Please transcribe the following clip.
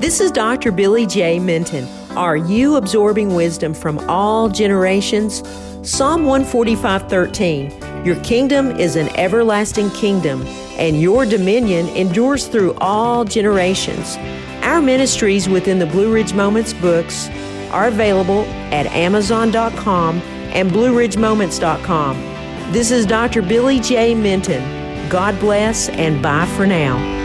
This is Dr. Billy J. Minton. Are you absorbing wisdom from all generations? Psalm 145:13. Your kingdom is an everlasting kingdom, and your dominion endures through all generations. Our ministries within the Blue Ridge Moments books are available at amazon.com and blueridgemoments.com. This is Dr. Billy J. Minton. God bless and bye for now.